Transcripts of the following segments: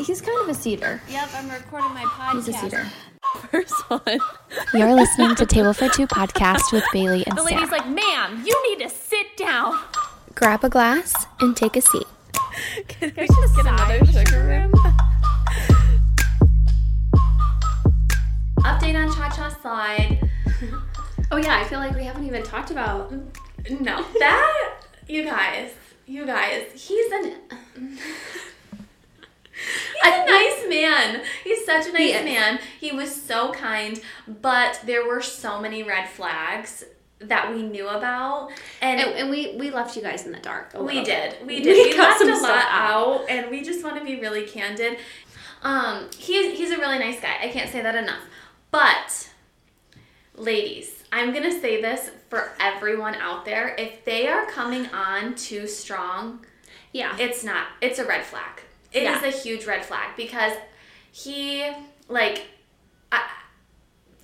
He's kind of a cedar. Yep, I'm recording my podcast. He's a cedar. First one. You're listening to Table for Two podcast with Bailey and The Sarah. lady's like, ma'am, you need to sit down. Grab a glass and take a seat. Can we just get another sugar room? Update on Cha Cha Slide. Oh yeah, I feel like we haven't even talked about. No, that you guys, you guys, he's an he's a nice man. He's such a nice is. man. He was so kind, but there were so many red flags that we knew about, and. And, and we we left you guys in the dark. A we did. We did. We, got left some a lot out, and we just want to be really candid. Um, he's he's a really nice guy. I can't say that enough. But, ladies, I'm gonna say this for everyone out there: if they are coming on too strong, Yeah. it's not. It's a red flag. It is Yeah. a huge red flag because he like, I,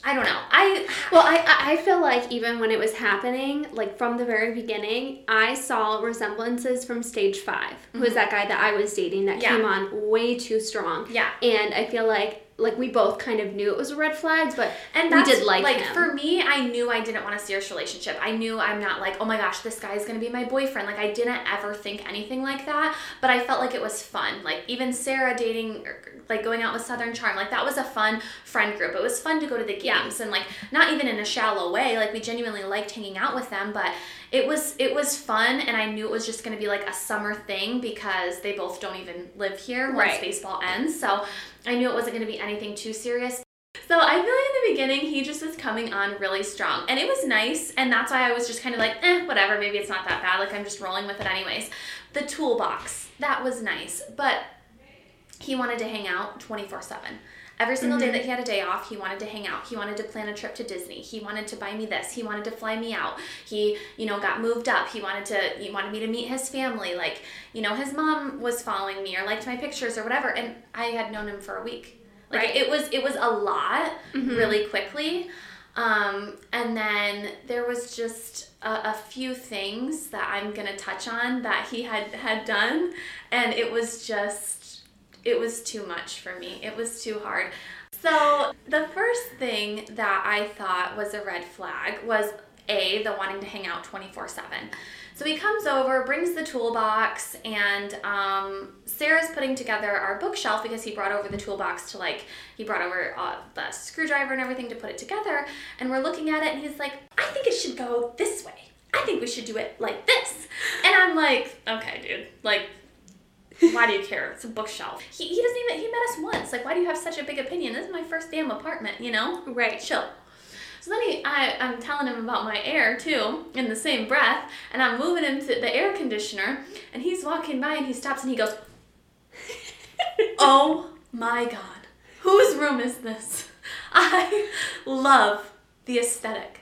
I don't know. I Well, I I feel like even when it was happening, like from the very beginning, I saw resemblances from Stage 5 who was mm-hmm. that guy that I was dating that Yeah. came on way too strong. Yeah. And I feel like like we both kind of knew it was a red flag, but And we did like, like him. for me, I knew I didn't want a serious relationship. I knew I'm not like, oh my gosh, this guy is gonna be my boyfriend. Like I didn't ever think anything like that. But I felt like it was fun. Like even Sarah dating, or, like going out with Southern Charm, like that was a fun friend group. It was fun to go to the games and like not even in a shallow way. Like we genuinely liked hanging out with them, but it was it was fun and I knew it was just gonna be like a summer thing because they both don't even live here once Right. baseball ends. So I knew it wasn't gonna be anything too serious. So I feel like in the beginning he just was coming on really strong. And it was nice, and that's why I was just kind of like, eh, whatever, maybe it's not that bad. Like I'm just rolling with it anyways. The toolbox, that was nice. But he wanted to hang out 24-7. Every single day that he had a day off, he wanted to hang out. He wanted to plan a trip to Disney. He wanted to buy me this. He wanted to fly me out. He, you know, got moved up. He wanted to he wanted me to meet his family. Like, you know, his mom was following me or liked my pictures or whatever, and I had known him for a week. Like Right. it was it was a lot really quickly. Um, and then there was just a, a few things that I'm gonna touch on that he had had done, and it was just it was too much for me. It was too hard. So the first thing that I thought was a red flag was a the wanting to hang out 24 7 so he comes over brings the toolbox and um, sarah's putting together our bookshelf because he brought over the toolbox to like he brought over uh, the screwdriver and everything to put it together and we're looking at it and he's like i think it should go this way i think we should do it like this and i'm like okay dude like why do you care? It's a bookshelf. He, he doesn't even, he met us once. Like, why do you have such a big opinion? This is my first damn apartment, you know? Right. Chill. So then he, I, I'm telling him about my air too, in the same breath, and I'm moving him to the air conditioner, and he's walking by and he stops and he goes, Oh my god, whose room is this? I love the aesthetic.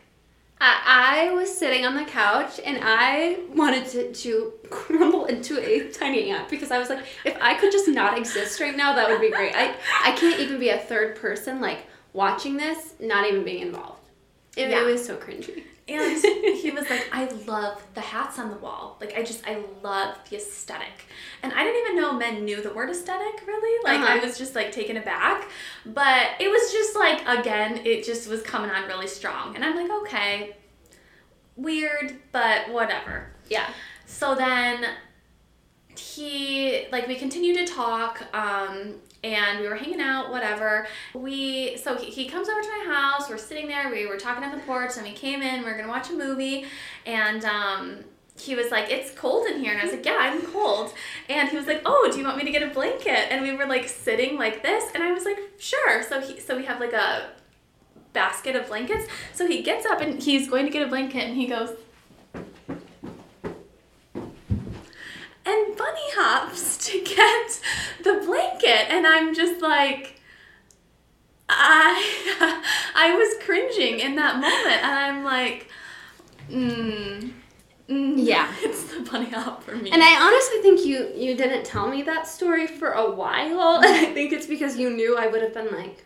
I, I was sitting on the couch and I wanted to, to crumble into a tiny ant because I was like, if I could just not exist right now, that would be great. I, I can't even be a third person, like watching this, not even being involved. It, Yeah. it was so cringy. And he was like, I love the hats on the wall. Like, I just, I love the aesthetic. And I didn't even know men knew the word aesthetic, really. Like, I Uh-huh. was just like taken aback. But it was just like, again, it just was coming on really strong. And I'm like, okay, weird, but whatever. Yeah. So then he like we continued to talk um and we were hanging out whatever. We so he, he comes over to my house we're sitting there we were talking on the porch and we came in we are gonna watch a movie and um he was like it's cold in here and i was like yeah i'm cold. And he was like oh do you want me to get a blanket? And we were like sitting like this and i was like sure. So he so we have like a basket of blankets. So he gets up and he's going to get a blanket and he goes and bunny hops to get the blanket and i'm just like i i was cringing in that moment and i'm like mm, mm, Yeah. it's the bunny hop for me And I honestly think you you didn't tell me that story for a while. And I think it's because you knew I would have been like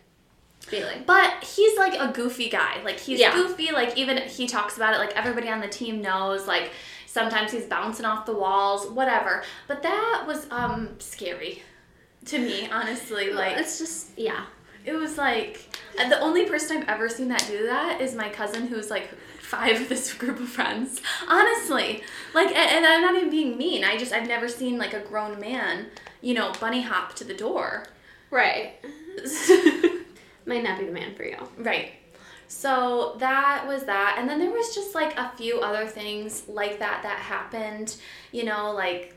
feeling. But he's like a goofy guy. Like he's Yeah. goofy. Like even he talks about it. Like everybody on the team knows. Like sometimes he's bouncing off the walls, whatever. But that was um scary. to me, honestly. Like it's just yeah. it was like the only person I've ever seen that do that is my cousin who's like five of this group of friends. Honestly. Like and, and I'm not even being mean. I just I've never seen like a grown man, you know, bunny hop to the door. Right. Might not be the man for you. Right. So that was that. And then there was just like a few other things like that that happened, you know, like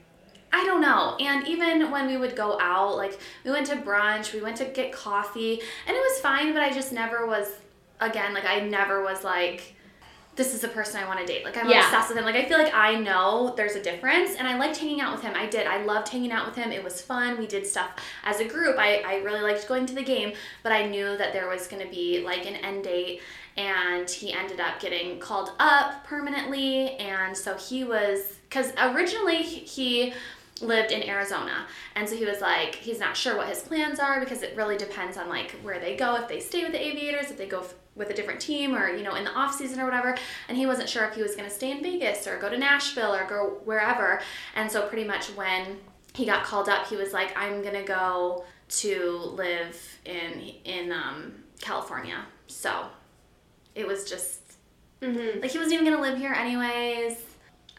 I don't know. And even when we would go out, like we went to brunch, we went to get coffee, and it was fine, but I just never was again, like I never was like this is the person I want to date. Like I'm Yeah. obsessed with him. Like I feel like I know there's a difference and I liked hanging out with him. I did. I loved hanging out with him. It was fun. We did stuff as a group. I, I really liked going to the game, but I knew that there was gonna be like an end date and he ended up getting called up permanently and so he was because originally he lived in Arizona. And so he was like, he's not sure what his plans are because it really depends on like where they go, if they stay with the Aviators, if they go with a different team or, you know, in the off season or whatever. And he wasn't sure if he was going to stay in Vegas or go to Nashville or go wherever. And so pretty much when he got called up, he was like, I'm going to go to live in in um, California. So it was just Mm-hmm. like he wasn't even gonna live here anyways.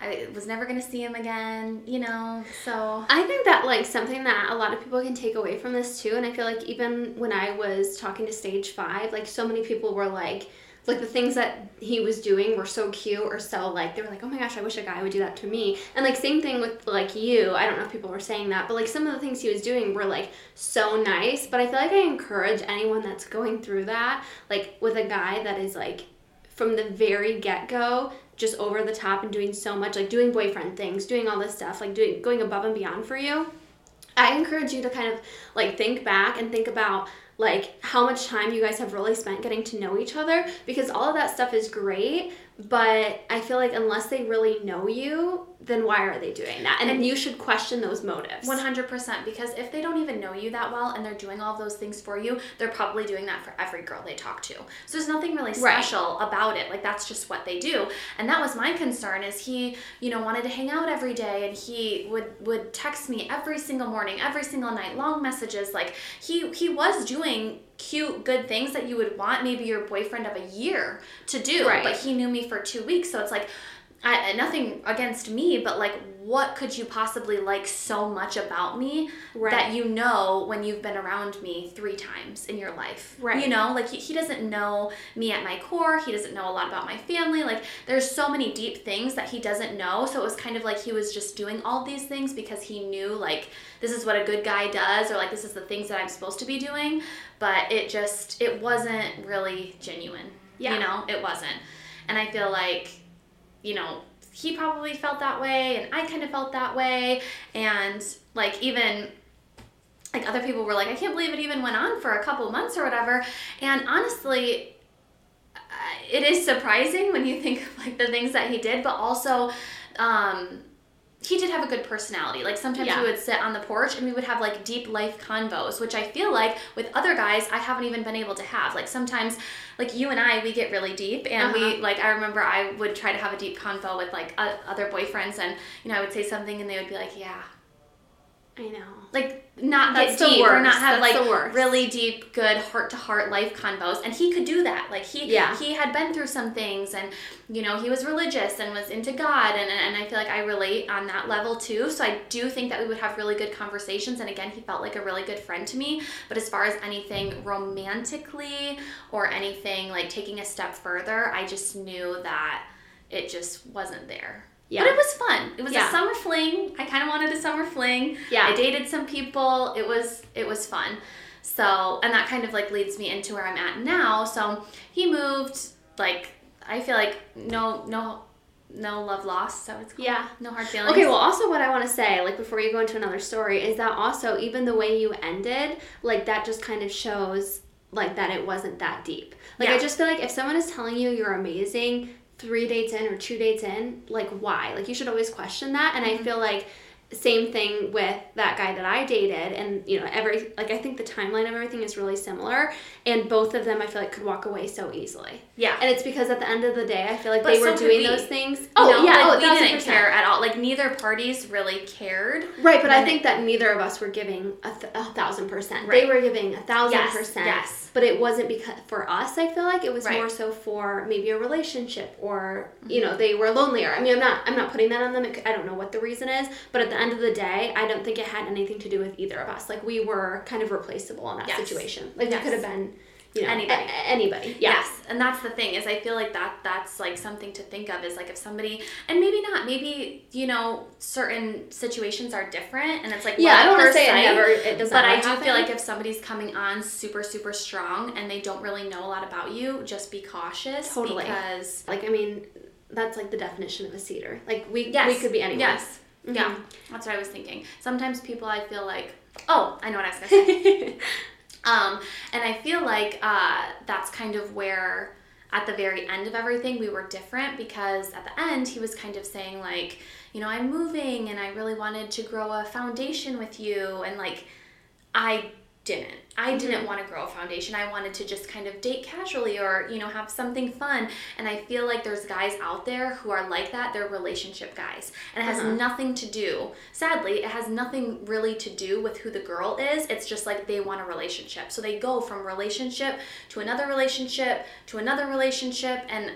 I was never gonna see him again, you know. So I think that like something that a lot of people can take away from this too, and I feel like even when I was talking to Stage Five, like so many people were like, like the things that he was doing were so cute or so like they were like, oh my gosh, I wish a guy would do that to me. And like same thing with like you. I don't know if people were saying that, but like some of the things he was doing were like so nice. But I feel like I encourage anyone that's going through that, like with a guy that is like from the very get go, just over the top and doing so much, like doing boyfriend things, doing all this stuff, like doing going above and beyond for you. I encourage you to kind of like think back and think about like how much time you guys have really spent getting to know each other because all of that stuff is great but i feel like unless they really know you then why are they doing that and, you should question those motives 100% because if they don't even know you that well and they're doing all those things for you, they're probably doing that for every girl they talk to. So there's nothing really Right. special about it. Like that's just what they do. And that was my concern is he, you know, wanted to hang out every day and he would would text me every single morning, every single night, long messages like he he was doing cute good things that you would want maybe your boyfriend of a year to do, Right. but he knew me for 2 weeks. So it's like I, nothing against me, but like, what could you possibly like so much about me Right. that you know when you've been around me three times in your life? Right. You know, like he, he doesn't know me at my core. He doesn't know a lot about my family. Like, there's so many deep things that he doesn't know. So it was kind of like he was just doing all these things because he knew like this is what a good guy does, or like this is the things that I'm supposed to be doing. But it just it wasn't really genuine. Yeah. You know, it wasn't. And I feel like you know, he probably felt that way and I kind of felt that way. And like even like other people were like I can't believe it even went on for a couple months or whatever. And honestly uh, it is surprising when you think of like the things that he did but also um he did have a good personality. Like sometimes Yeah. we would sit on the porch and we would have like deep life convos, which I feel like with other guys I haven't even been able to have. Like sometimes, like you and I, we get really deep, and we Uh-huh. like I remember I would try to have a deep convo with like uh, other boyfriends, and you know I would say something and they would be like, yeah, i know like not That's get deep. Or not have That's like really deep good heart to heart life convos and he could do that. Like he Yeah. he had been through some things and you know he was religious and was into god. And, and i feel like i relate on that level too. So i do think that we would have really good conversations. And again he felt like a really good friend to me. But as far as anything romantically or anything like taking a step further i just knew that it just wasn't there Yeah. but it was fun. It was Yeah. a summer fling. I kind of wanted a summer fling. Yeah. I dated some people. It was it was fun. So, and that kind of like leads me into where I'm at now. So, he moved like I feel like no no no love lost. So it's called. Yeah. No hard feelings. Okay, well, also what I want to say, like before you go into another story, is that also even the way you ended, like that just kind of shows like that it wasn't that deep. Like I just feel like if someone is telling you you're amazing three dates in or two dates in, like why? Like you should always question that. And I mm-hmm. feel like same thing with that guy that I dated, and you know, every like I think the timeline of everything is really similar, and both of them I feel like could walk away so easily. Yeah. And it's because at the end of the day, I feel like But they were so doing we. those things. Oh know, yeah, like, oh, we didn't care at all. Like neither parties really cared. Right, but I think that neither of us were giving a, th- a thousand percent. Right. They were giving a thousand Yes, percent. yes. But it wasn't because for us. I feel like it was Right. more so for maybe a relationship or you Mm-hmm. know they were lonelier. I mean, I'm not I'm not putting that on them. I don't know what the reason is, but at the end of the day, I don't think it had anything to do with either of us. Like we were kind of replaceable in that Yes. situation. Like Yes. we could have been, you know, Anybody. a- anybody. Yeah. Yes, and that's the thing is I feel like that that's like something to think of is like if somebody and maybe not maybe you know certain situations are different and it's like Yeah, I don't want to say it never. It doesn't. But I do happen. feel like if somebody's coming on super super strong and they don't really know a lot about you, just be cautious Totally. because like I mean, that's like the definition of a cedar. Like we yes, we could be anyone. Yes, Mhm. yeah, that's what I was thinking. Sometimes people I feel like oh I know what I was gonna say. Um, and I feel like uh, that's kind of where, at the very end of everything, we were different because at the end, he was kind of saying, like, you know, I'm moving and I really wanted to grow a foundation with you. And, like, I didn't. I didn't want to grow a foundation. I wanted to just kind of date casually or, you know, have something fun. And I feel like there's guys out there who are like that. They're relationship guys. And it has Uh-huh. nothing to do, sadly, it has nothing really to do with who the girl is. It's just like they want a relationship. So they go from relationship to another relationship to another relationship. And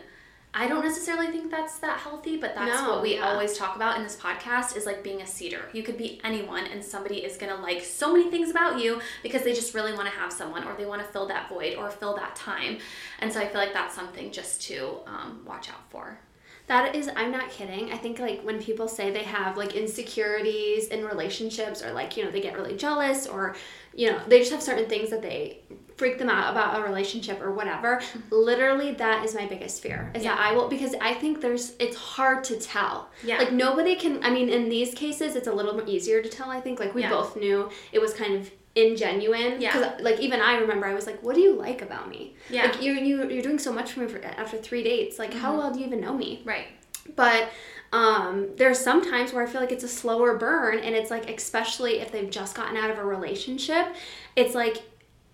I don't necessarily think that's that healthy, but that's No, what we yeah. always talk about in this podcast is like being a cedar. You could be anyone and somebody is going to like so many things about you because they just really want to have someone or they want to fill that void or fill that time. And so I feel like that's something just to um, watch out for. That is, I'm not kidding. I think like when people say they have like insecurities in relationships or like, you know, they get really jealous or, you know, they just have certain things that they freak them out about a relationship or whatever. Mm-hmm. Literally, that is my biggest fear is that Yeah. I will, because I think there's, it's hard to tell. Yeah. Like nobody can, I mean, in these cases, it's a little more easier to tell, I think. Like we Yeah. both knew it was kind of ingenuine. Yeah. Because like even I remember I was like, what do you like about me? Yeah. Like you, you, you're doing so much for me for, after three dates. Like how well do you even know me? Right. but um, there's some times where I feel like it's a slower burn, and it's like, especially if they've just gotten out of a relationship, it's like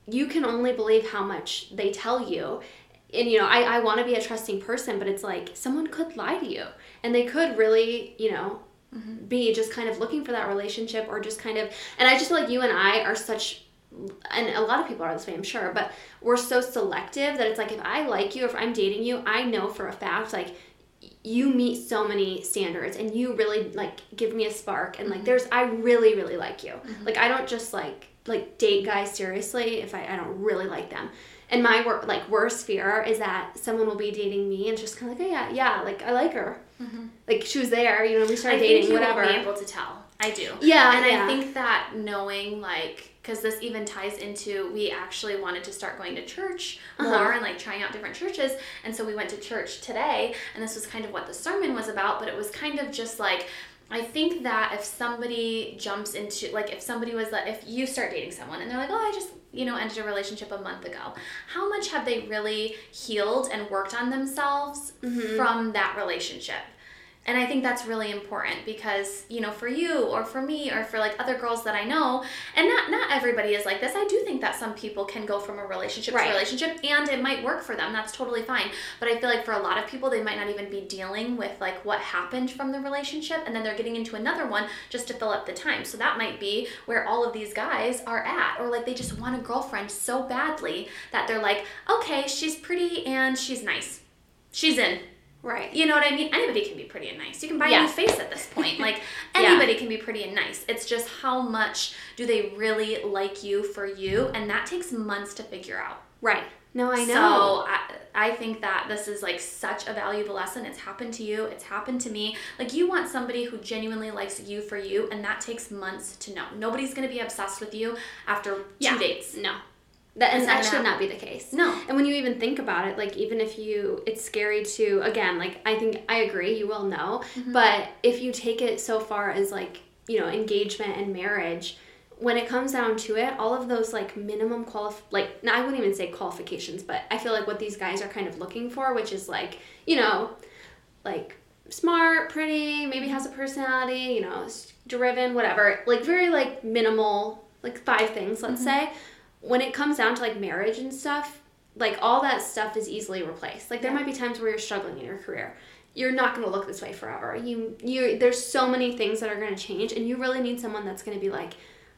you can only believe how much they tell you. And you know, I, I want to be a trusting person, but it's like someone could lie to you, and they could really, you know, Mm-hmm. be just kind of looking for that relationship, or just kind of. And I just feel like you and I are such and a lot of people are this way, I'm sure, but we're so selective that it's like if I like you, if I'm dating you, I know for a fact like you meet so many standards and you really like give me a spark and like mm-hmm. there's I really really like you. Mm-hmm. Like I don't just like like date guys seriously if I, I don't really like them. And my wor- like worst fear is that someone will be dating me and just kind of like, oh yeah, yeah, like I like her. Like she was there, you know, we started I dating, think you whatever. will be able to tell. I do. Yeah, and yeah. I think that knowing like because this even ties into we actually wanted to start going to church more Uh-huh. and like trying out different churches and so we went to church today and this was kind of what the sermon was about but it was kind of just like I think that if somebody jumps into like if somebody was like if you start dating someone and they're like oh I just you know ended a relationship a month ago how much have they really healed and worked on themselves Mm-hmm. from that relationship and I think that's really important because, you know, for you or for me or for like other girls that I know, and not not everybody is like this. I do think that some people can go from a relationship Right. to relationship and it might work for them. That's totally fine. But I feel like for a lot of people they might not even be dealing with like what happened from the relationship and then they're getting into another one just to fill up the time. So that might be where all of these guys are at or like they just want a girlfriend so badly that they're like, "Okay, she's pretty and she's nice. She's in." Right. You know what I mean? Anybody can be pretty and nice. You can buy Yeah. a new face at this point. Like Yeah. anybody can be pretty and nice. It's just how much do they really like you for you, and that takes months to figure out. Right. No, I know. So I, I think that this is like such a valuable lesson. It's happened to you. It's happened to me. Like you want somebody who genuinely likes you for you, and that takes months to know. Nobody's gonna be obsessed with you after Yeah. two dates. No. That, and not that should not be the case. No. And when you even think about it, like even if you, it's scary to, again, like I think I agree, you will know. Mm-hmm. But if you take it so far as like, you know, engagement and marriage, when it comes down to it, all of those like minimum qualif like no, I wouldn't even say qualifications, but I feel like what these guys are kind of looking for, which is like, you know, like smart, pretty, maybe has a personality, you know, driven, whatever. Like very like minimal, like five things, let's say. When it comes down to like marriage and stuff, like all that stuff is easily replaced. Like there might be times where you're struggling in your career. You're not going to look this way forever. You you there's so many things that are going to change and you really need someone that's going to be like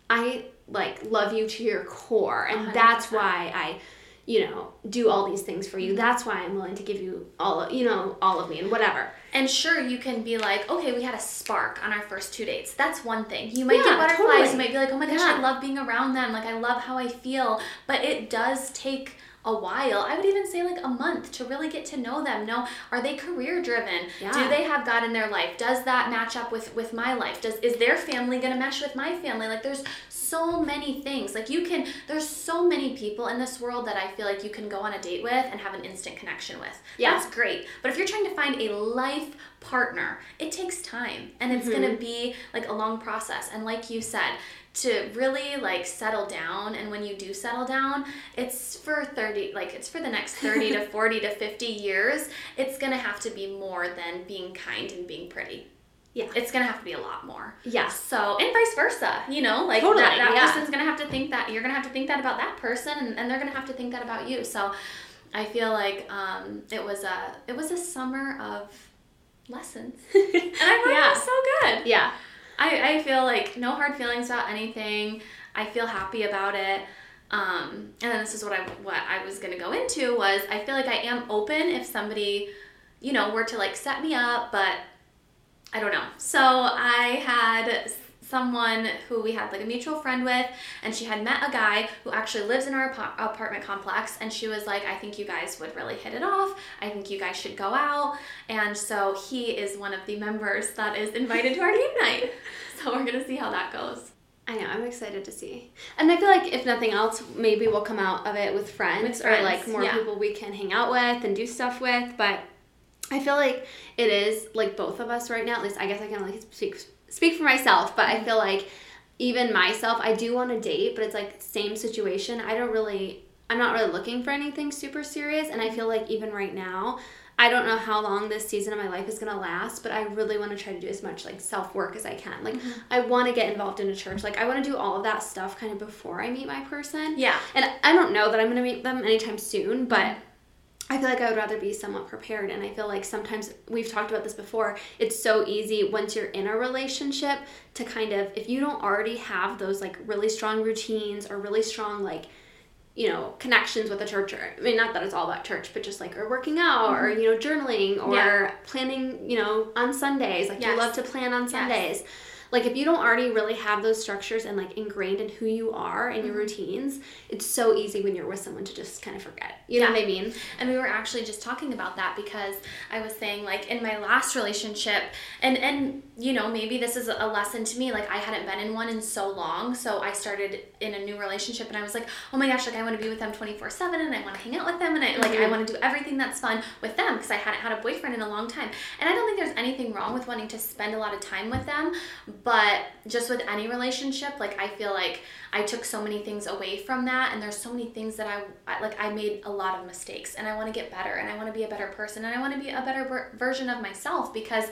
I like love you to your core and that's 100%. why I you know do all these things for you. Mm-hmm. That's why I'm willing to give you all of, you know all of me and whatever. And sure, you can be like, okay, we had a spark on our first two dates. That's one thing. You might Yeah, get butterflies. totally. You might be like, oh my gosh, Yeah. I love being around them. Like, I love how I feel. But it does take a while. I would even say like a month to really get to know them. Know are they career driven? Yeah. Do they have God in their life? Does that match up with with my life? Does is their family gonna mesh with my family? Like, there's so many things. Like you can. There's so many people in this world that I feel like you can go on a date with and have an instant connection with. Yeah. That's great. But if you're trying to find a life partner, it takes time and it's going to mm-hmm. be like a long process. And like you said, to really like settle down and when you do settle down, it's for 30 like it's for the next 30 to 40 to 50 years. It's going to have to be more than being kind and being pretty. Yeah. It's going to have to be a lot more. Yes. So, and vice versa, you know, like Totally, that, that yeah. person's gonna have to think that, you're gonna have to think that about that person, and, and they're gonna have to think that about you. So, I feel like um, it was a it was a summer of lessons, and I thought Yeah. it was so good. Yeah. I, I feel like no hard feelings about anything. I feel happy about it. Um, and then this is what I what I was gonna go into was I feel like I am open if somebody, you know, were to like set me up, but I don't know. So I had someone who we had like a mutual friend with, and she had met a guy who actually lives in our apa- apartment complex, and she was like, I think you guys would really hit it off. I think you guys should go out. And so he is one of the members that is invited to our game night. So we're gonna see how that goes. I know, I'm excited to see. And I feel like if nothing else, maybe we'll come out of it with friends, With or like more yeah. people we can hang out with and do stuff with. But I feel like it is like both of us right now, at least I guess I can only speak speak for myself, but I feel like even myself, I do want to date, but it's like same situation. I don't really I'm not really looking for anything super serious and I feel like even right now I don't know how long this season of my life is gonna last, but I really want to try to do as much like self work as I can. Like mm-hmm. I want to get involved in a church. Like I want to do all of that stuff kind of before I meet my person. Yeah. And I don't know that I'm gonna meet them anytime soon, but mm-hmm. I feel like I would rather be somewhat prepared. And I feel like sometimes we've talked about this before. It's so easy once you're in a relationship to kind of if you don't already have those like really strong routines or really strong like you know connections with a church or i mean not that it's all about church but just like or working out or mm-hmm. you know journaling or Yeah. planning you know on sundays like you love to plan on sundays like if you don't already really have those structures and like ingrained in who you are and your Mm-hmm. routines it's so easy when you're with someone to just kind of forget you know Yeah. what i mean And we were actually just talking about that because I was saying like in my last relationship and and you know maybe this is a lesson to me like I hadn't been in one in so long so I started in a new relationship and I was like oh my gosh like I want to be with them 24/7 and I want to hang out with them and I like I want to do everything that's fun with them because I hadn't had a boyfriend in a long time. And I don't think there's anything wrong with wanting to spend a lot of time with them, but just with any relationship like I feel like I took so many things away from that and there's so many things that I, I like I made a lot of mistakes and I want to get better and I want to be a better person and I want to be a better ver- version of myself because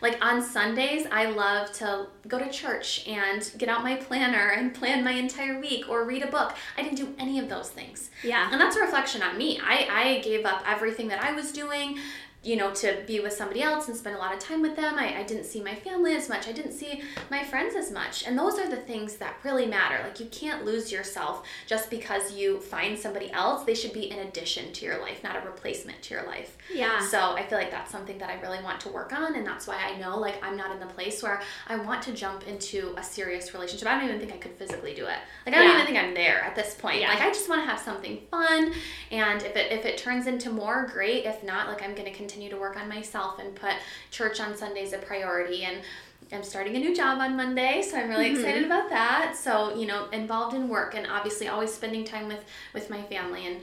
like on Sundays I love to go to church and get out my planner and plan my entire week or read a book. I didn't do any of those things. Yeah. And that's a reflection on me. I I gave up everything that I was doing you know, to be with somebody else and spend a lot of time with them. I, I didn't see my family as much. I didn't see my friends as much. And those are the things that really matter. Like, you can't lose yourself just because you find somebody else. They should be an addition to your life, not a replacement to your life. Yeah. So I feel like that's something that I really want to work on. And that's why I know, like, I'm not in the place where I want to jump into a serious relationship. I don't even think I could physically do it. Like, I don't Yeah. even think I'm there at this point. Yeah. Like, I just want to have something fun. And if it, if it turns into more, great. If not, like, I'm going to continue to work on myself and put church on Sundays a priority. And I'm starting a new job on Monday, so I'm really mm-hmm. excited about that. So, you know, involved in work and obviously always spending time with with my family and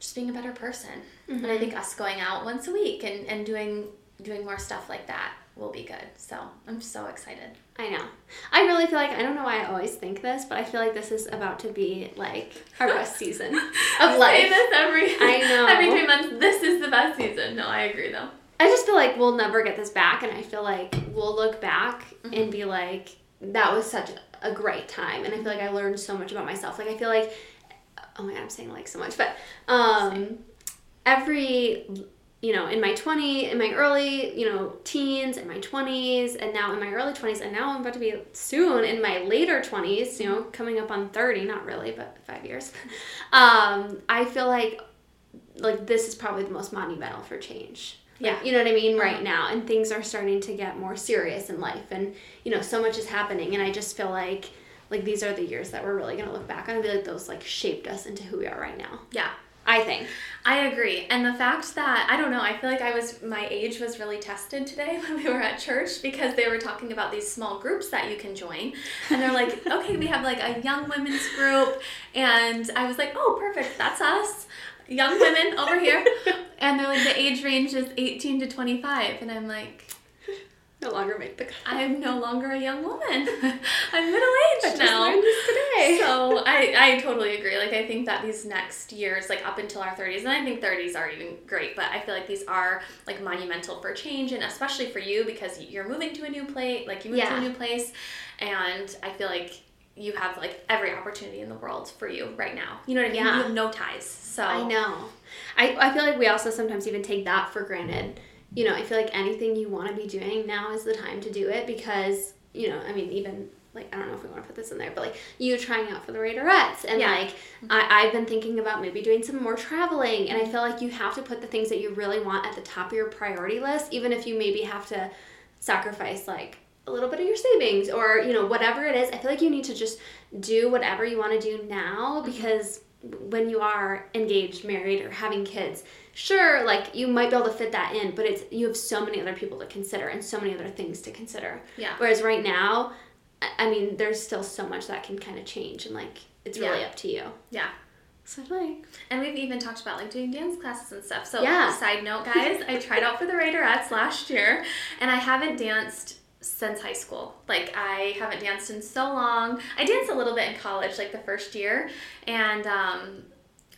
just being a better person. And I mm-hmm. think us going out once a week and, and doing doing more stuff like that will be good. So I'm so excited. I know. I really feel like I don't know why I always think this, but I feel like this is about to be like our best season of Say life. this every I know. every three months. This is the best season. No, I agree though. I just feel like we'll never get this back, and I feel like we'll look back and be like, that was such a great time, and I feel like I learned so much about myself. Like I feel like, oh my god, I'm saying like so much, but um, every you know in my 20 in my early you know teens in my 20s and now in my early 20s and now i'm about to be soon in my later 20s you know coming up on 30 not really but five years. Um, i feel like like this is probably the most monumental for change. Like, Yeah. you know what i mean? Right now and things are starting to get more serious in life and you know so much is happening and i just feel like like these are the years that we're really going to look back on and be like those like shaped us into who we are right now. Yeah. I think I agree. And the fact that, I don't know, I feel like I was, my age was really tested today when we were at church because they were talking about these small groups that you can join. And they're like, okay, we have like a young women's group. And I was like, oh, perfect, that's us. Young women over here. And they're like, the age range is 18 to 25. And I'm like, no longer make the cut I'm no longer a young woman. I'm middle aged just now. learned this today. So I, I totally agree. Like I think that these next years, like up until our 30s, and I think 30s are even great, but I feel like these are like monumental for change and especially for you because you're moving to a new place, like you moved to a new place, and I feel like you have like every opportunity in the world for you right now. You know what I mean? Yeah. You have no ties. So I know. I, I feel like we also sometimes even take that for granted. You know, I feel like anything you want to be doing now is the time to do it because, you know, I mean, even like, I don't know if we want to put this in there, but like you trying out for the Raiderettes and Yeah. like I, I've been thinking about maybe doing some more traveling and I feel like you have to put the things that you really want at the top of your priority list, even if you maybe have to sacrifice like a little bit of your savings or you know whatever it is i feel like you need to just do whatever you want to do now mm-hmm. because when you are engaged married or having kids sure like you might be able to fit that in but it's you have so many other people to consider and so many other things to consider Yeah. whereas right now I- mean there's still so much that can kind of change and like it's really Yeah. up to you yeah. so like And we've even talked about like doing dance classes and stuff. So, Yeah. side note, guys, I tried out for the Raiderettes last year, and I haven't danced since high school. Like, I haven't danced in so long. I danced a little bit in college, like the first year, and um,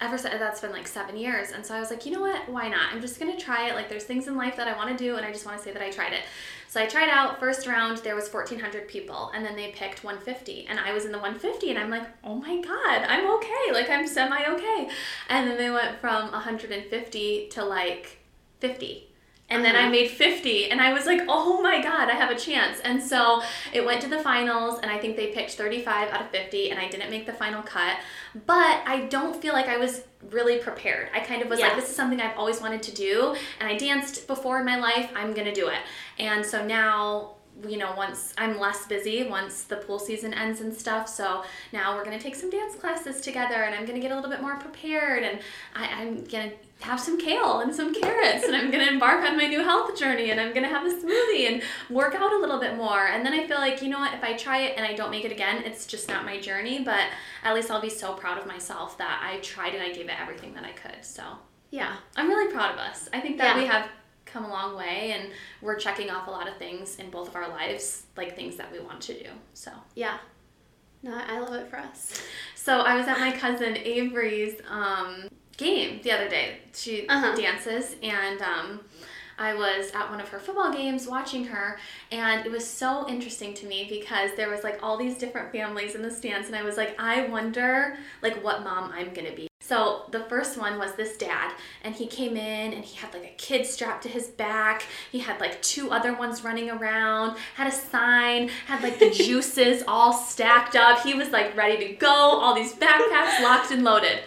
ever since that's been like seven years. And so I was like, you know what? Why not? I'm just gonna try it. Like, there's things in life that I want to do, and I just want to say that I tried it. So I tried out. First round, there was 1,400 people, and then they picked 150, and I was in the 150, and I'm like, oh my god, I'm okay. Like I'm semi okay. And then they went from 150 to like 50. And then I Uh-huh. made 50 and I was like, "Oh my god, I have a chance." And so it went to the finals and I think they picked 35 out of 50 and I didn't make the final cut. But I don't feel like I was really prepared. I kind of was Yeah. like, this is something I've always wanted to do and I danced before in my life. I'm going to do it. And so now you know, once I'm less busy, once the pool season ends and stuff. So now we're gonna take some dance classes together, and I'm gonna get a little bit more prepared, and I, I'm gonna have some kale and some carrots, and I'm gonna embark on my new health journey, and I'm gonna have a smoothie and work out a little bit more. And then I feel like, you know what, if I try it and I don't make it again, it's just not my journey. But at least I'll be so proud of myself that I tried and I gave it everything that I could. So yeah I'm really proud of us. I think that Yeah. we have come a long way and we're checking off a lot of things in both of our lives, like things that we want to do. So yeah no i love it for us so I was at my cousin Avery's um, game the other day. She Uh-huh. dances and um, I was at one of her football games watching her and it was so interesting to me because there was like all these different families in the stands and I was like I wonder like what mom I'm to be. So the first one was this dad and he came in and he had like a kid strapped to his back. He had like two other ones running around, had a sign, had like the juices all stacked up. He was like ready to go, all these backpacks locked and loaded.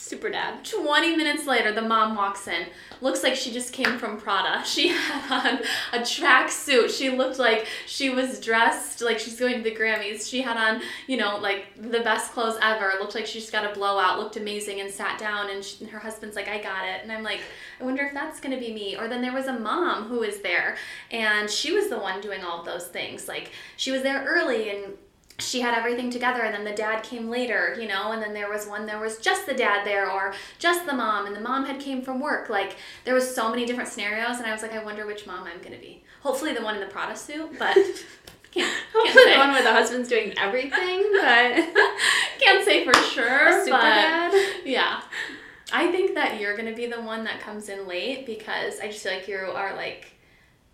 Super dad 20 minutes later, the mom walks in. Looks like she just came from Prada. She had on a tracksuit. She looked like she was dressed like she's going to the Grammys. She had on, you know, like the best clothes ever. Looked like she just got a blowout. Looked amazing and sat down. And she, her husband's like, I got it. And I'm like, I wonder if that's going to be me. Or then there was a mom who was there and she was the one doing all of those things. Like she was there early and she had everything together and then the dad came later you know and then there was one there was just the dad there or just the mom and the mom had came from work like there was so many different scenarios and i was like i wonder which mom i'm going to be hopefully the one in the prada suit but can't, can't Hopefully say. the one where the husband's doing everything, but can't say for sure super but dad. yeah I think that you're gonna be the one that comes in late because I just feel like you are like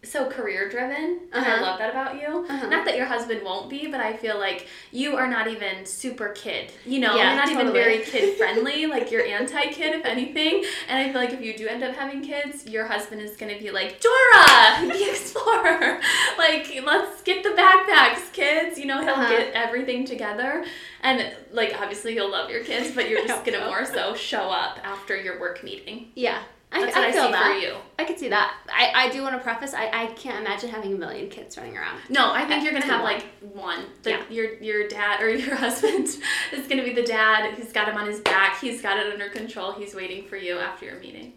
so career driven and I Uh-huh. love that about you. Uh-huh. Not that your husband won't be, but I feel like you are not even super kid. You know, Yeah, you're not even very kid friendly. like you're anti kid if anything. And I feel like if you do end up having kids, your husband is gonna be like, Dora, the explorer. like, let's get the backpacks, kids. You know, he'll Uh-huh. get everything together. And like obviously you'll love your kids, but you're just gonna more so show up after your work meeting. Yeah. I, That's I what I, feel see that. for you. I could see that. I, I do want to preface, I, I can't imagine having a million kids running around. No, I think you're gonna have like one. The, Yeah. Your your dad or your husband is gonna be the dad. He's got him on his back. He's got it under control. He's waiting for you after your meeting.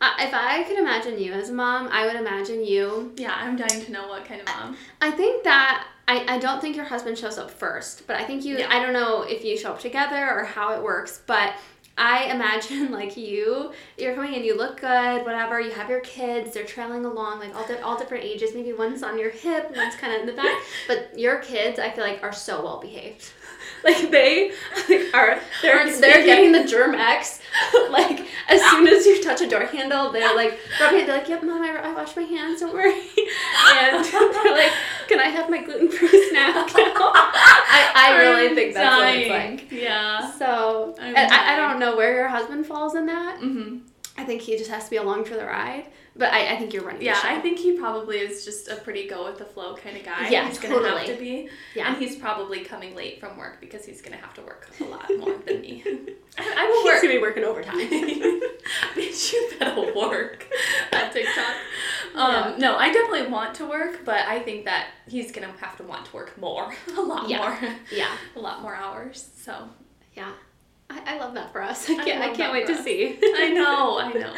Uh, if I could imagine you as a mom, I would imagine you. Yeah, I'm dying to know what kind of mom. I think that. I, I don't think your husband shows up first, but I think you. Yeah. I don't know if you show up together or how it works, but I imagine like you, you're coming in, you look good, whatever. You have your kids, they're trailing along, like all di- all different ages. Maybe one's on your hip, one's kind of in the back. But your kids, I feel like, are so well behaved. Like they are, they're they're getting the germ X. like as soon as you touch a door handle, they're like rubbing. They're like, "Yep, mom, I, I washed my hands. Don't worry." And they're like, "Can I have my gluten free snack?" I, I really I'm think that's what it's like. Yeah. So, I, I don't know where your husband falls in that. hmm I think he just has to be along for the ride. But I, I think you're running. Yeah. I think he probably is just a pretty go with the flow kind of guy. Yeah, he's gonna have to be. Yeah. And he's probably coming late from work because he's gonna have to work a lot more than me. I, I will He's work. gonna be working overtime. Bitch, you better work on TikTok. Yeah. Um, no, I definitely want to work, but I think that he's gonna have to want to work more, a lot Yeah. more, yeah, a lot more hours. So yeah. I, I love that for us. I I can't, I love can't wait to us. see. I know, I know.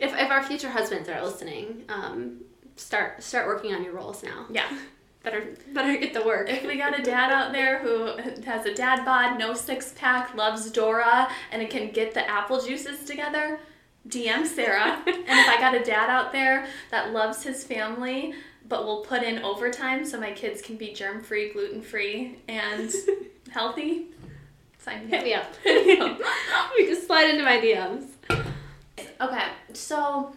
If, if our future husbands are listening, um, start start working on your roles now. Yeah, Better better get to work. if we got a dad out there who has a dad bod, no six pack, loves Dora, and can get the apple juices together, DM Sarah. and if I got a dad out there that loves his family but will put in overtime so my kids can be germ free, gluten free, and healthy, sign Hit me up. Hit me up. you can slide into my DMs. Okay, so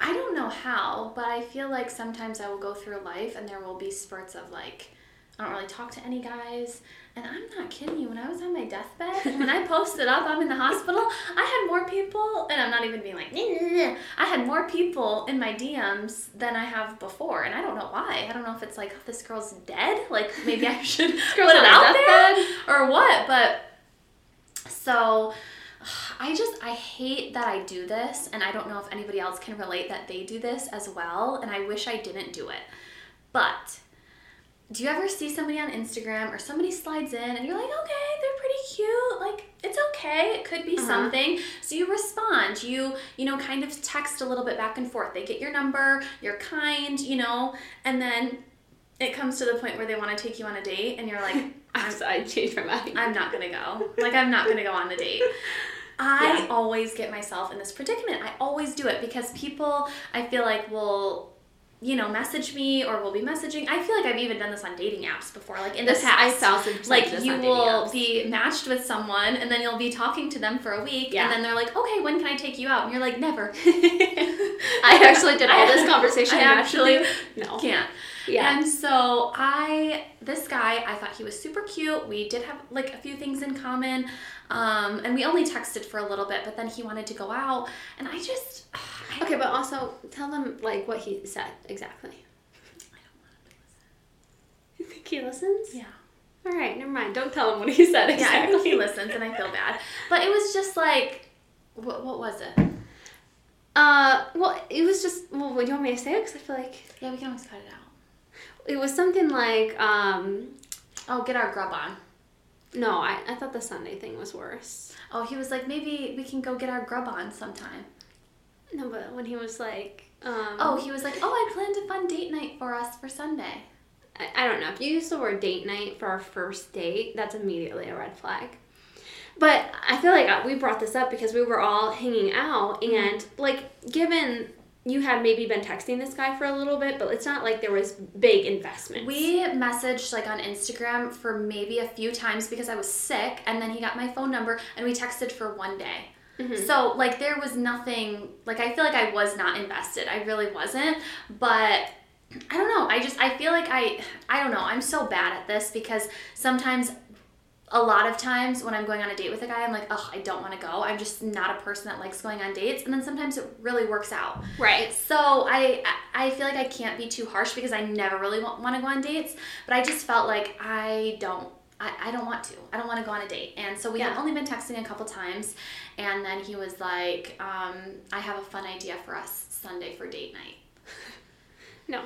I don't know how, but I feel like sometimes I will go through life and there will be spurts of like, I don't really talk to any guys. And I'm not kidding you, when I was on my deathbed, when I posted up, I'm in the hospital, I had more people, and I'm not even being like, "Nah, nah, nah." I had more people in my DMs than I have before. And I don't know why. I don't know if it's like, oh, this girl's dead. Like, maybe I should put it out there or what. But so I just I hate that I do this and I don't know if anybody else can relate that they do this as well and I wish I didn't do it. But do you ever see somebody on Instagram or somebody slides in and you're like, okay, they're pretty cute. Like, it's okay. It could be Uh-huh. something. So you respond. You, you know, kind of text a little bit back and forth. They get your number, you're kind, you know, and then it comes to the point where they want to take you on a date and you're like, I'm sorry, I changed my mind. I'm not gonna go. Like I'm not gonna go on the date. I Yeah. always get myself in this predicament. I always do it because people I feel like will you know, message me or we'll be messaging. I feel like I've even done this on dating apps before, like in This the past. I thousand like you will apps. be matched with someone and then you'll be talking to them for a week Yeah. and then they're like, "Okay, when can I take you out?" And you're like, "Never." I actually did all this conversation. I actually no. can't. Yeah. And so I, this guy, I thought he was super cute. We did have like a few things in common. Um, and we only texted for a little bit, but then he wanted to go out. And I just, I, Okay, but also tell them like what he said exactly. I don't want him to listen. You think he listens? yeah. All right, never mind. Don't tell him what he said exactly. Yeah, I think he listens and I feel bad. But it was just like, what, what was it? Uh, well, it was just. Well, do you want me to say it? Because I feel like Yeah, we can always cut it out. It was something like. Um, Oh, get our grub on. no, I, I thought the Sunday thing was worse. Oh, he was like, maybe we can go get our grub on sometime. No, but when he was like. Um, Oh, he was like, oh, I planned a fun date night for us for Sunday. I, I don't know. If you use the word date night for our first date, that's immediately a red flag. But I feel like uh, we brought this up because we were all hanging out, and like, given you had maybe been texting this guy for a little bit, but it's not like there was big investment. We messaged like on Instagram for maybe a few times because I was sick, and then he got my phone number, and we texted for one day. Mm-hmm. So like there was nothing like I feel like I was not invested. I really wasn't, but I don't know. I just I feel like I I don't know. I'm so bad at this because sometimes a lot of times when I'm going on a date with a guy, I'm like, oh, I don't want to go. I'm just not a person that likes going on dates, and then sometimes it really works out. right. So I I feel like I can't be too harsh because I never really want, to go on dates, but I just felt like I don't I, I don't want to. I don't want to go on a date. And so we had only been texting a couple times and then he was like, um, I have a fun idea for us Sunday for date night. No.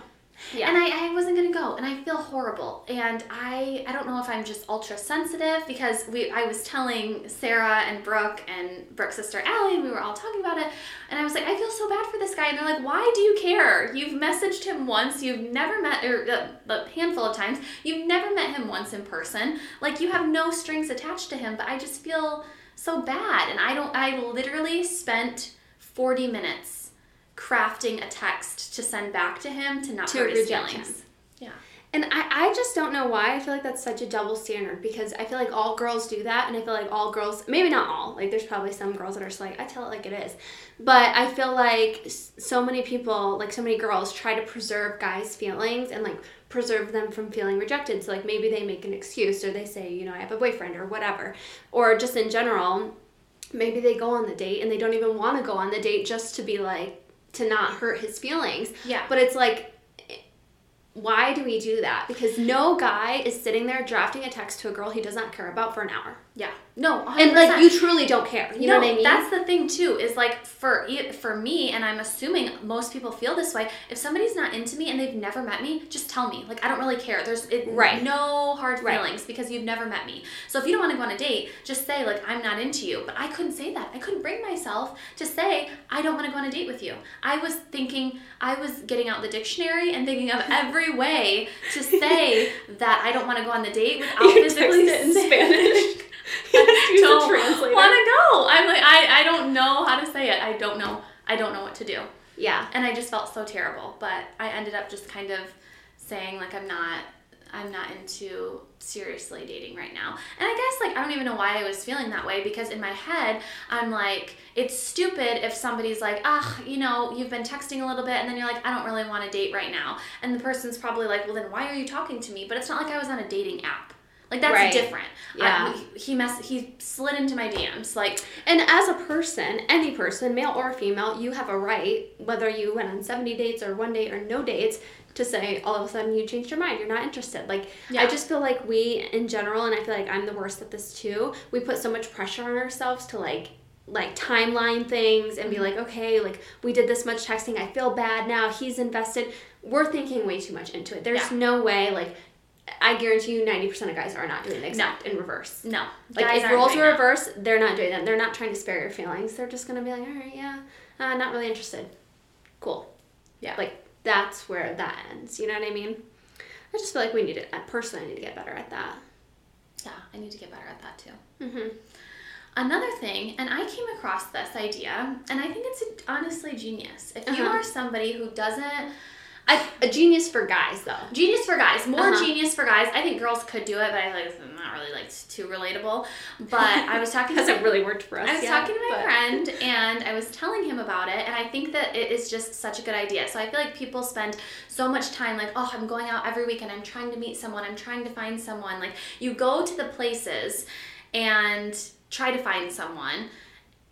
Yeah. And I, I wasn't gonna go, and I feel horrible. And I I don't know if I'm just ultra sensitive because we I was telling Sarah and Brooke and Brooke's sister Allie, and we were all talking about it. And I was like, I feel so bad for this guy. And they're like, Why do you care? You've messaged him once. You've never met, or uh, a handful of times. You've never met him once in person. Like you have no strings attached to him. But I just feel so bad. And I don't. I literally spent 40 minutes crafting a text to send back to him to not To hurt his feelings. him. Yeah. And I, I just don't know why. I feel like that's such a double standard because I feel like all girls do that. And I feel like all girls, maybe not all, like there's probably some girls that are just like, I tell it like it is. But I feel like so many people, like so many girls, try to preserve guys' feelings and like preserve them from feeling rejected. So like maybe they make an excuse or they say, you know, I have a boyfriend or whatever. Or just in general, maybe they go on the date and they don't even want to go on the date just to be like, to not hurt his feelings. Yeah. But it's like, why do we do that? Because no guy is sitting there drafting a text to a girl he does not care about for an hour. Yeah. No, 100%. And like you truly don't care. You know what I mean? That's the thing too. Is like for e- for me, and I'm assuming most people feel this way. If somebody's not into me and they've never met me, just tell me. Like I don't really care. There's it, Right. no hard Right. feelings because you've never met me. So if you don't want to go on a date, just say like I'm not into you. But I couldn't say that. I couldn't bring myself to say I don't want to go on a date with you. I was thinking I was getting out the dictionary and thinking of every way to say that I don't want to go on the date without You physically text it in Spanish. I don't want to go. I'm like, I, I don't know how to say it. I don't know. I don't know what to do. yeah. And I just felt so terrible. But I ended up just kind of saying like I'm not I'm not into seriously dating right now. And I guess like I don't even know why I was feeling that way because in my head I'm like it's stupid if somebody's like, "Ah, you know, you've been texting a little bit and then you're like, I don't really want to date right now." And the person's probably like, "Well, then why are you talking to me?" But it's not like I was on a dating app. Like that's Right. different. Yeah. I- he mess he slid into my DMs like And as a person, any person, male or female, you have a right, whether you went on 70 dates or one date or no dates, to say all of a sudden you changed your mind, you're not interested. Like, Yeah. I just feel like we, in general, and I feel like I'm the worst at this too, we put so much pressure on ourselves to like, like timeline things and be mm-hmm. like, okay, like we did this much texting, I feel bad now, he's invested. We're thinking way too much into it. There's Yeah. no way, like, I guarantee you 90% of guys are not doing the exact in reverse. no. Like guys if roles were that. reversed, they're not doing that. They're not trying to spare your feelings. They're just gonna be like, all right, yeah, uh, not really interested. Cool. Yeah. Like that's where that ends. You know what I mean? I just feel like we need to. I personally need to get better at that. Yeah, I need to get better at that too. Mm-hmm. Another thing, and I came across this idea, and I think it's honestly genius. If you Uh-huh. are somebody who doesn't, I, a genius for guys though. genius for guys, more Uh-huh. genius for guys. I think girls could do it, but I like it's not really like too relatable. But I was talking to Hasn't really worked for us. I was yet, talking to my but- friend and I was telling him about it, and I think that it is just such a good idea. So I feel like people spend so much time like, oh, I'm going out every weekend, I'm trying to meet someone, I'm trying to find someone. Like, you go to the places and try to find someone.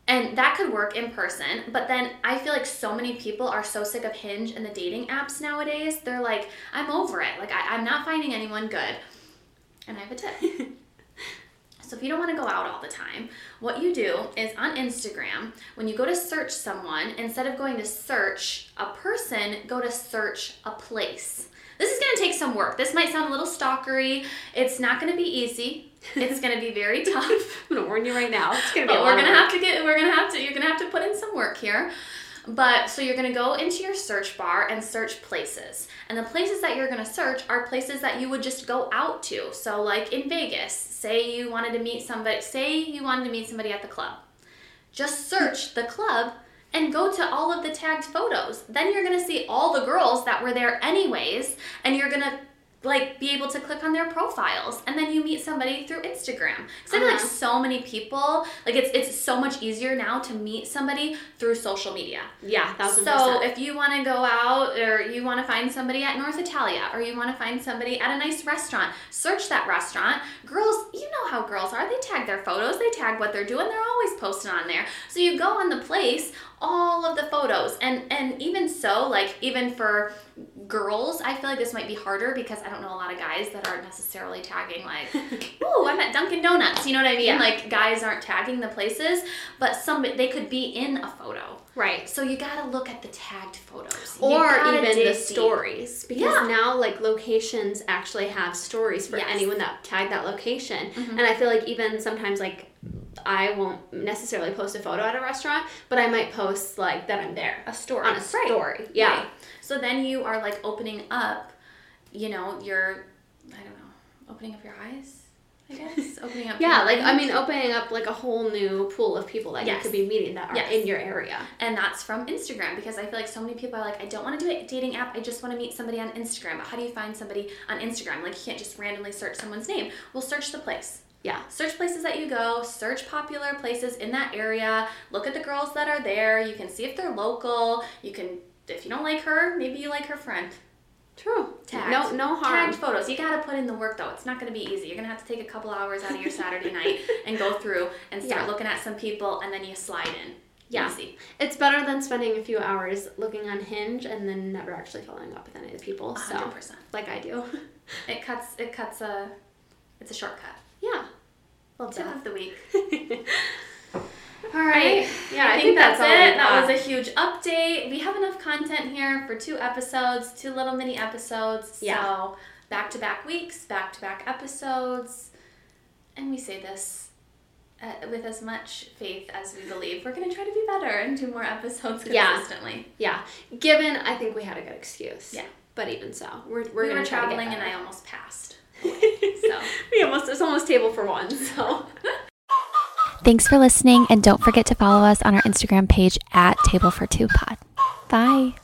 And that could work in person, but then I feel like so many people are so sick of Hinge and the dating apps nowadays. They're like, I'm over it. Like, I, I'm not finding anyone good. And I have a tip. So if you don't want to go out all the time, what you do is on Instagram, when you go to search someone, instead of going to search a person, go to search a place. This is going to take some work. This might sound a little stalkery. It's not going to be easy. It's going to be very tough. I'm gonna warn you right now. It's gonna be. But we're gonna have to get we're gonna have to you're gonna have to put in some work here. But so you're gonna go into your search bar and search places. And the places that you're gonna search are places that you would just go out to. So like in Vegas, say you wanted to meet somebody say you wanted to meet somebody at the club. Just search the club and go to all of the tagged photos. Then you're gonna see all the girls that were there anyways, and you're gonna like be able to click on their profiles and then you meet somebody through Instagram. Because I feel like Uh-huh. so many people like it's it's so much easier now to meet somebody through social media. Yeah, 1000%. So if you want to go out or you want to find somebody at North Italia or you want to find somebody at a nice restaurant, search that restaurant. Girls, you know how girls are. They tag their photos, they tag what they're doing. They're always posting on there. So you go on the place, all of the photos and and even so like even for girls, I feel like this might be harder because I don't know a lot of guys that aren't necessarily tagging like, "Oh, I'm at Dunkin' Donuts." You know what I mean? Yeah. Like guys aren't tagging the places, but some they could be in a photo. right. So you gotta look at the tagged photos. Or even the stories. Because Yeah. now like locations actually have stories for Yes. Mm-hmm. anyone that tagged that location. And I feel like even sometimes like I won't necessarily post a photo at a restaurant, but I might post like that I'm there. A story. On a Right. story. Yeah. Right. So then you are like opening up, you know, your, I don't know, opening up your eyes, I guess. opening up. Yeah, like I mean opening up like a whole new pool of people that Yes. you could be meeting that are Yes. in your area. And that's from Instagram because I feel like so many people are like, I don't want to do a dating app. I just want to meet somebody on Instagram. But how do you find somebody on Instagram? Like, you can't just randomly search someone's name. Well, search the place. Yeah. Search places that you go, search popular places in that area, look at the girls that are there. You can see if they're local. You can, if you don't like her, maybe you like her friend. True. Tagged. No no harm. Tagged photos. You gotta put in the work though. It's not gonna be easy. You're gonna have to take a couple hours out of your Saturday night and go through and start Yeah. looking at some people and then you slide in. Yeah. Easy. It's better than spending a few hours looking on Hinge and then never actually following up with any of the people. So 100%. like I do. It cuts. It cuts a. It's a shortcut. Yeah. Love Tip that. of the week. All right. Yeah, I, think, that's, all it. That was a huge update. We have enough content here for two episodes, two little mini episodes. Yeah. So back to back weeks, back to back episodes, and we say this. Uh, with as much faith as we believe, we're gonna try to be better and do more episodes consistently. Yeah. Given I think we had a good excuse. Yeah. But even so, we're we're we try to get traveling, and I almost passed. So. we almost it's almost table for one. So. Thanks for listening, and don't forget to follow us on our Instagram page at Table for Two Pod. Bye.